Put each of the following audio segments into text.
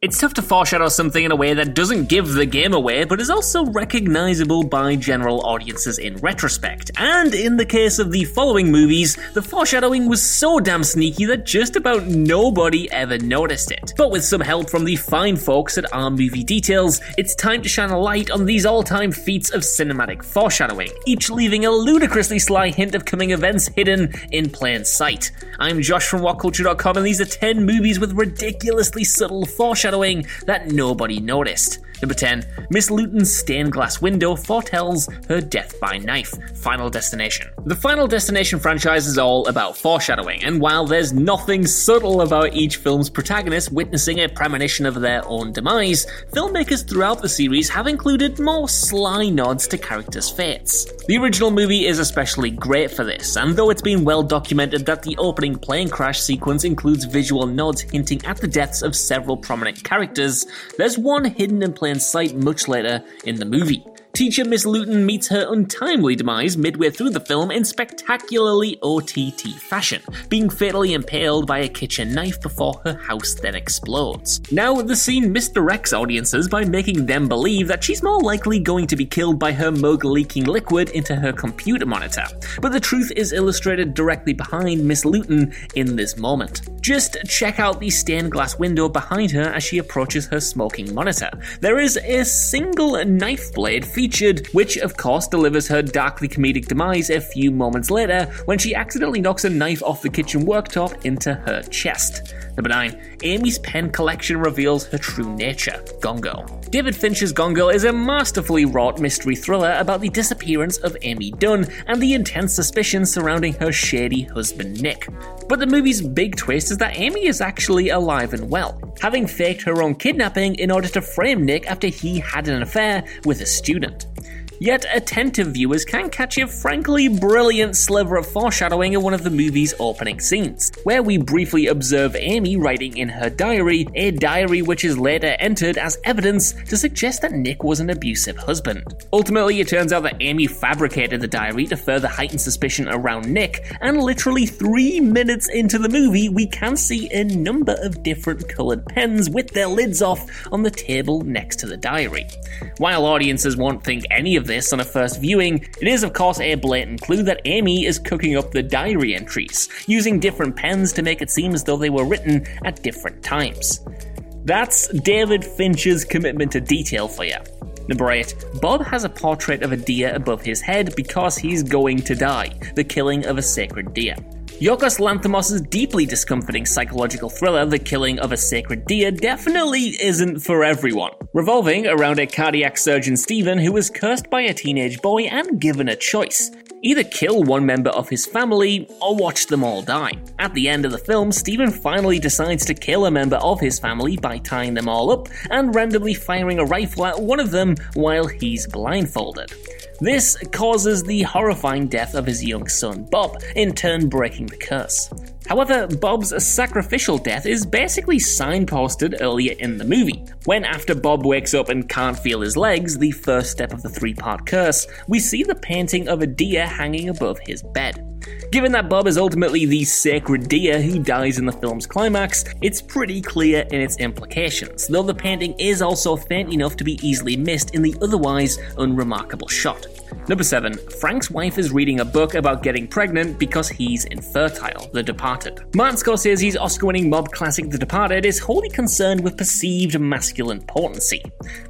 It's tough to foreshadow something in a way that doesn't give the game away, but is also recognizable by general audiences in retrospect. And in the case of the following movies, the foreshadowing was so damn sneaky that just about nobody ever noticed it. But with some help from the fine folks at Our Movie Details, it's time to shine a light on these all time feats of cinematic foreshadowing, each leaving a ludicrously sly hint of coming events hidden in plain sight. I'm Josh from WhatCulture.com, and these are 10 movies with ridiculously subtle foreshadowing that nobody noticed. Number 10, Miss Lewton's stained glass window foretells her death by knife. Final Destination. The Final Destination franchise is all about foreshadowing, and while there's nothing subtle about each film's protagonist witnessing a premonition of their own demise, filmmakers throughout the series have included more sly nods to characters' fates. The original movie is especially great for this, and though it's been well documented that the opening plane crash sequence includes visual nods hinting at the deaths of several prominent characters, there's one hidden in plain sight much later in the movie. Teacher Miss Lewton meets her untimely demise midway through the film in spectacularly OTT fashion, being fatally impaled by a kitchen knife before her house then explodes. Now, the scene misdirects audiences by making them believe that she's more likely going to be killed by her mug leaking liquid into her computer monitor. But the truth is illustrated directly behind Miss Lewton in this moment. Just check out the stained glass window behind her as she approaches her smoking monitor. There is a single knife blade featured, which of course delivers her darkly comedic demise a few moments later when she accidentally knocks a knife off the kitchen worktop into her chest. Number 9. Amy's pen collection reveals her true nature Gone Girl. David Fincher's Gone Girl is a masterfully wrought mystery thriller about the disappearance of Amy Dunne and the intense suspicions surrounding her shady husband Nick. But the movie's big twist is that Amy is actually alive and well, having faked her own kidnapping in order to frame Nick after he had an affair with a student. Yet attentive viewers can catch a frankly brilliant sliver of foreshadowing in one of the movie's opening scenes, where we briefly observe Amy writing in her diary, a diary which is later entered as evidence to suggest that Nick was an abusive husband. Ultimately, it turns out that Amy fabricated the diary to further heighten suspicion around Nick, and literally three minutes into the movie, we can see a number of different coloured pens with their lids off on the table next to the diary. While audiences won't think any of this on a first viewing, it is of course a blatant clue that Amy is cooking up the diary entries, using different pens to make it seem as though they were written at different times. That's David Fincher's commitment to detail for you. Number 8. Bob has a portrait of a deer above his head because he's going to die, the killing of a sacred deer. Yorgos Lanthimos' deeply discomforting psychological thriller, The Killing of a Sacred Deer, definitely isn't for everyone. Revolving around a cardiac surgeon Stephen who was cursed by a teenage boy and given a choice. Either kill one member of his family or watch them all die. At the end of the film, Stephen finally decides to kill a member of his family by tying them all up and randomly firing a rifle at one of them while he's blindfolded. This causes the horrifying death of his young son, Bob, in turn breaking the curse. However, Bob's sacrificial death is basically signposted earlier in the movie. When, after Bob wakes up and can't feel his legs, the first step of the three part curse, we see the painting of a deer hanging above his bed. Given that Bob is ultimately the sacred deer who dies in the film's climax, it's pretty clear in its implications, though the painting is also faint enough to be easily missed in the otherwise unremarkable shot. Number 7. Frank's wife is reading a book about getting pregnant because he's infertile, The Departed. Martin Scorsese's Oscar winning mob classic The Departed is wholly concerned with perceived masculine potency.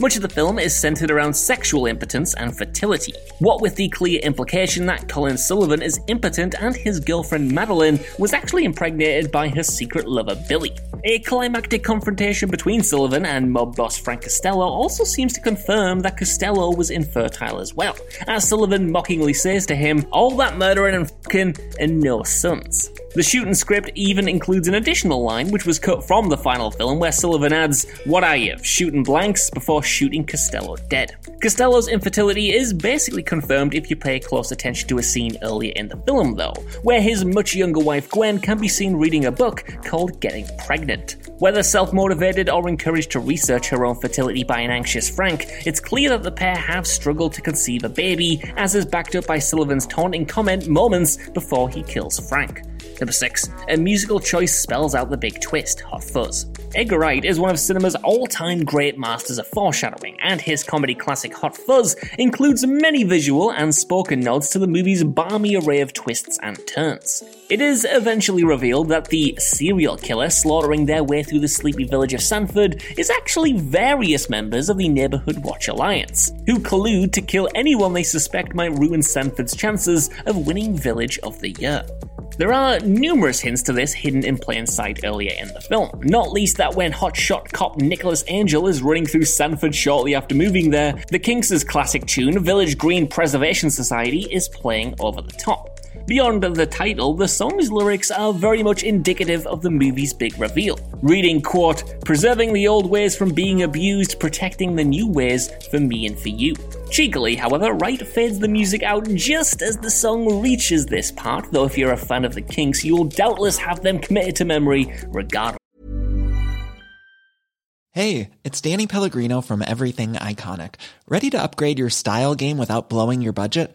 Much of the film is centered around sexual impotence and fertility, what with the clear implication that Colin Sullivan is impotent and his girlfriend Madeline was actually impregnated by her secret lover Billy. A climactic confrontation between Sullivan and mob boss Frank Costello also seems to confirm that Costello was infertile as well, as Sullivan mockingly says to him, All that murdering and fucking and no sons. The shooting script even includes an additional line which was cut from the final film where Sullivan adds, What are you, shooting blanks before shooting Costello dead? Costello's infertility is basically confirmed if you pay close attention to a scene earlier in the film, though, where his much younger wife Gwen can be seen reading a book called Getting Pregnant. Whether self motivated or encouraged to research her own fertility by an anxious Frank, it's clear that the pair have struggled to conceive a baby, as is backed up by Sullivan's taunting comment moments before he kills Frank. Number 6. A musical choice spells out the big twist Hot Fuzz. Edgar Wright is one of cinema's all time great masters of foreshadowing, and his comedy classic Hot Fuzz includes many visual and spoken nods to the movie's balmy array of twists and turns. It is eventually revealed that the serial killer slaughtering their way through the sleepy village of Sandford is actually various members of the Neighborhood Watch Alliance, who collude to kill anyone they suspect might ruin Sandford's chances of winning Village of the Year. There are numerous hints to this hidden in plain sight earlier in the film, not least that when hotshot cop Nicholas Angel is running through Sandford shortly after moving there, the Kinks' classic tune, Village Green Preservation Society, is playing over the top. Beyond the title, the song's lyrics are very much indicative of the movie's big reveal. Reading, quote, preserving the old ways from being abused, protecting the new ways for me and for you. Cheekily, however, Wright fades the music out just as the song reaches this part, though if you're a fan of the Kinks, you'll doubtless have them committed to memory regardless. Hey, it's Danny Pellegrino from Everything Iconic. Ready to upgrade your style game without blowing your budget?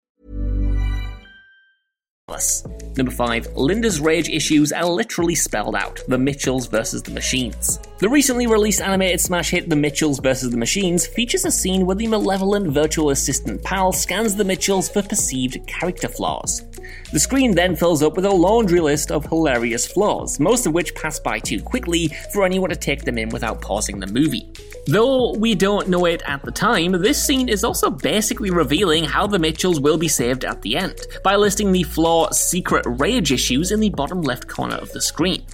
Number 5. Linda's rage issues are literally spelled out The Mitchells versus the Machines. The recently released animated smash hit The Mitchells vs. the Machines features a scene where the malevolent virtual assistant Pal scans the Mitchells for perceived character flaws. The screen then fills up with a laundry list of hilarious flaws, most of which pass by too quickly for anyone to take them in without pausing the movie. Though we don't know it at the time, this scene is also basically revealing how the Mitchells will be saved at the end, by listing the flaw secret rage issues in the bottom left corner of the screen.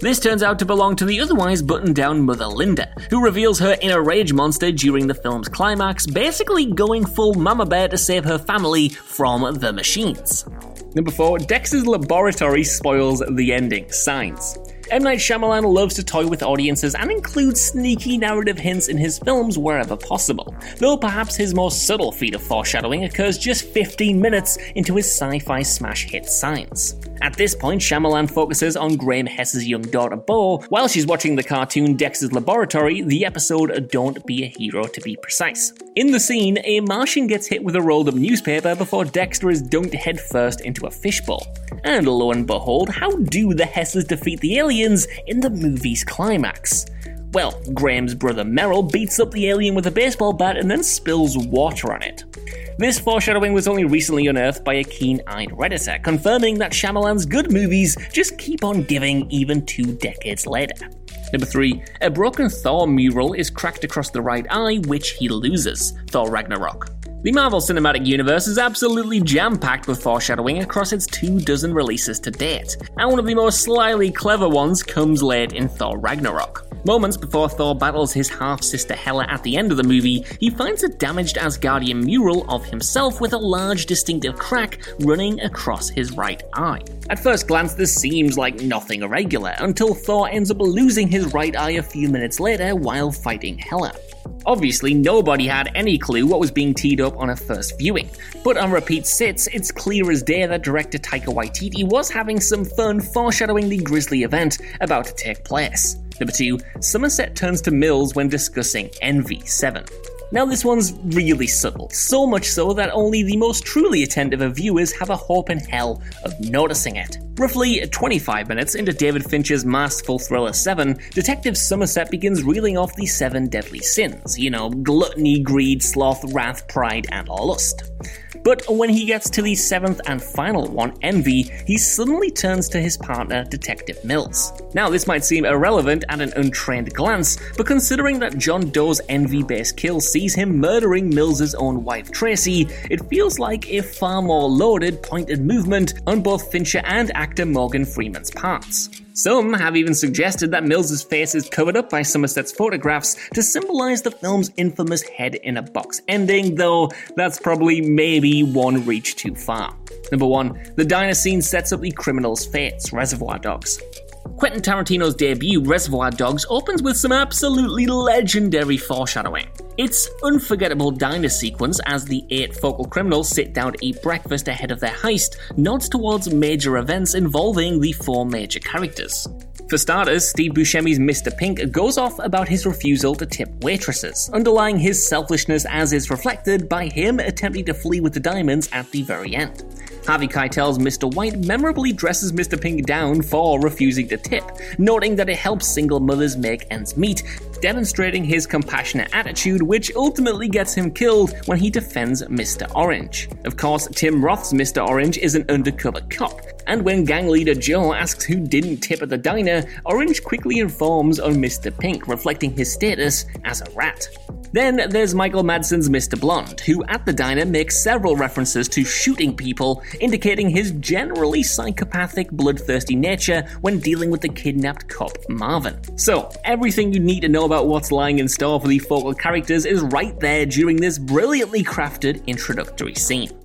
This turns out to belong to the otherwise buttoned down Mother Linda, who reveals her inner rage monster during the film's climax, basically going full Mama Bear to save her family from the machines. 4, Dex's Laboratory spoils the ending, Signs. M. Night Shyamalan loves to toy with audiences and includes sneaky narrative hints in his films wherever possible, though perhaps his most subtle feat of foreshadowing occurs just 15 minutes into his sci fi smash hit Signs. At this point, Shyamalan focuses on Graham Hess's young daughter Bo while she's watching the cartoon Dexter's Laboratory, the episode Don't Be a Hero to be precise. In the scene, a Martian gets hit with a rolled up newspaper before Dexter is dunked headfirst into a fishbowl. And lo and behold, how do the Hesses defeat the aliens in the movie's climax? Well, Graham's brother Merrill beats up the alien with a baseball bat and then spills water on it. This foreshadowing was only recently unearthed by a keen eyed Redditor, confirming that Shyamalan's good movies just keep on giving even two decades later. Number 3. A broken Thor mural is cracked across the right eye, which he loses. Thor Ragnarok. The Marvel Cinematic Universe is absolutely jam packed with foreshadowing across its two dozen releases to date, and one of the most slyly clever ones comes late in Thor Ragnarok. Moments before Thor battles his half sister Hela at the end of the movie, he finds a damaged Asgardian mural of himself with a large distinctive crack running across his right eye. At first glance, this seems like nothing irregular until Thor ends up losing his right eye a few minutes later while fighting Hela. Obviously, nobody had any clue what was being teed up on a first viewing, but on repeat sits, it's clear as day that director Taika Waititi was having some fun foreshadowing the grisly event about to take place. Number 2, Somerset turns to Mills when discussing Envy 7. Now, this one's really subtle, so much so that only the most truly attentive of viewers have a hope in hell of noticing it. Roughly 25 minutes into David Fincher's masterful thriller 7, Detective Somerset begins reeling off the seven deadly sins you know, gluttony, greed, sloth, wrath, pride, and lust. But when he gets to the seventh and final one, Envy, he suddenly turns to his partner, Detective Mills. Now, this might seem irrelevant at an untrained glance, but considering that John Doe's envy based kill sees him murdering Mills's own wife, Tracy, it feels like a far more loaded, pointed movement on both Fincher and actor Morgan Freeman's parts. Some have even suggested that Mills's face is covered up by Somerset's photographs to symbolize the film's infamous head in a box ending, though that's probably maybe one reach too far. Number 1. The diner scene sets up the criminal's fates, Reservoir Dogs. Quentin Tarantino's debut, Reservoir Dogs, opens with some absolutely legendary foreshadowing. Its unforgettable diner sequence as the eight focal criminals sit down to eat breakfast ahead of their heist nods towards major events involving the four major characters. For starters, Steve Buscemi's Mr. Pink goes off about his refusal to tip waitresses, underlying his selfishness as is reflected by him attempting to flee with the diamonds at the very end. Harvey Keitel's Mr. White memorably dresses Mr. Pink down for refusing to tip, noting that it helps single mothers make ends meet, demonstrating his compassionate attitude, which ultimately gets him killed when he defends Mr. Orange. Of course, Tim Roth's Mr. Orange is an undercover cop, and when gang leader Joe asks who didn't tip at the diner, Orange quickly informs on Mr. Pink, reflecting his status as a rat. Then there's Michael Madsen's Mr. Blonde, who at the diner makes several references to shooting people, indicating his generally psychopathic, bloodthirsty nature when dealing with the kidnapped cop Marvin. So, everything you need to know about what's lying in store for the focal characters is right there during this brilliantly crafted introductory scene.